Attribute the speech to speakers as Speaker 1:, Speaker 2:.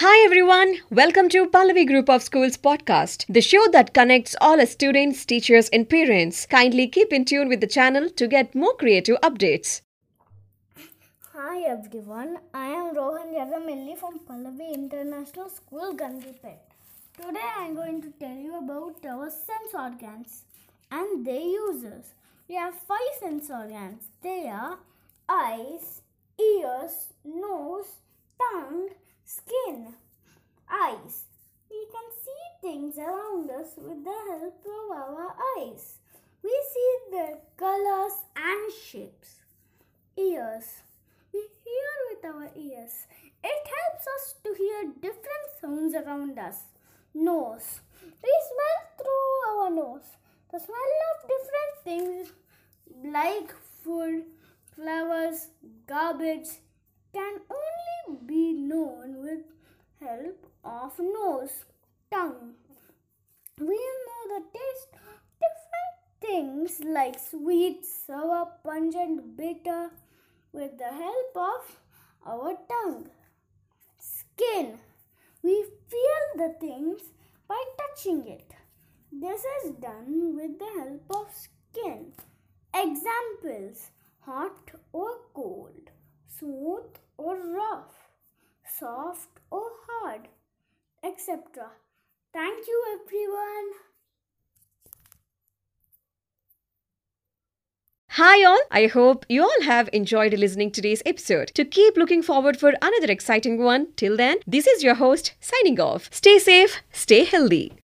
Speaker 1: Hi everyone, welcome to Pallavi Group of Schools podcast, the show that connects all students, teachers, and parents. Kindly keep in tune with the channel to get more creative updates.
Speaker 2: Hi everyone, I am Rohan Yadamelli from Pallavi International School, Gandhipet. Today I am going to tell you about our sense organs and their uses. We have five sense organs. They are eyes, ears, nose, tongue, skin. Eyes. We can see things around us with the help of our eyes. We see their colors and shapes. Ears. We hear with our ears. It helps us to hear different sounds around us. Nose. We smell through our nose. The smell of different things like food, flowers, garbage can only be known with help of nose, tongue. We know the taste of different things like sweet, sour, pungent, bitter with the help of our tongue. Skin. We feel the things by touching it. This is done with the help of skin. Examples hot or cold, smooth or rough, soft or hard, etc. Thank you, everyone.
Speaker 1: Hi all, I hope you all have enjoyed listening today's episode. To keep looking forward for another exciting one, till then, this is your host signing off. Stay safe, stay healthy.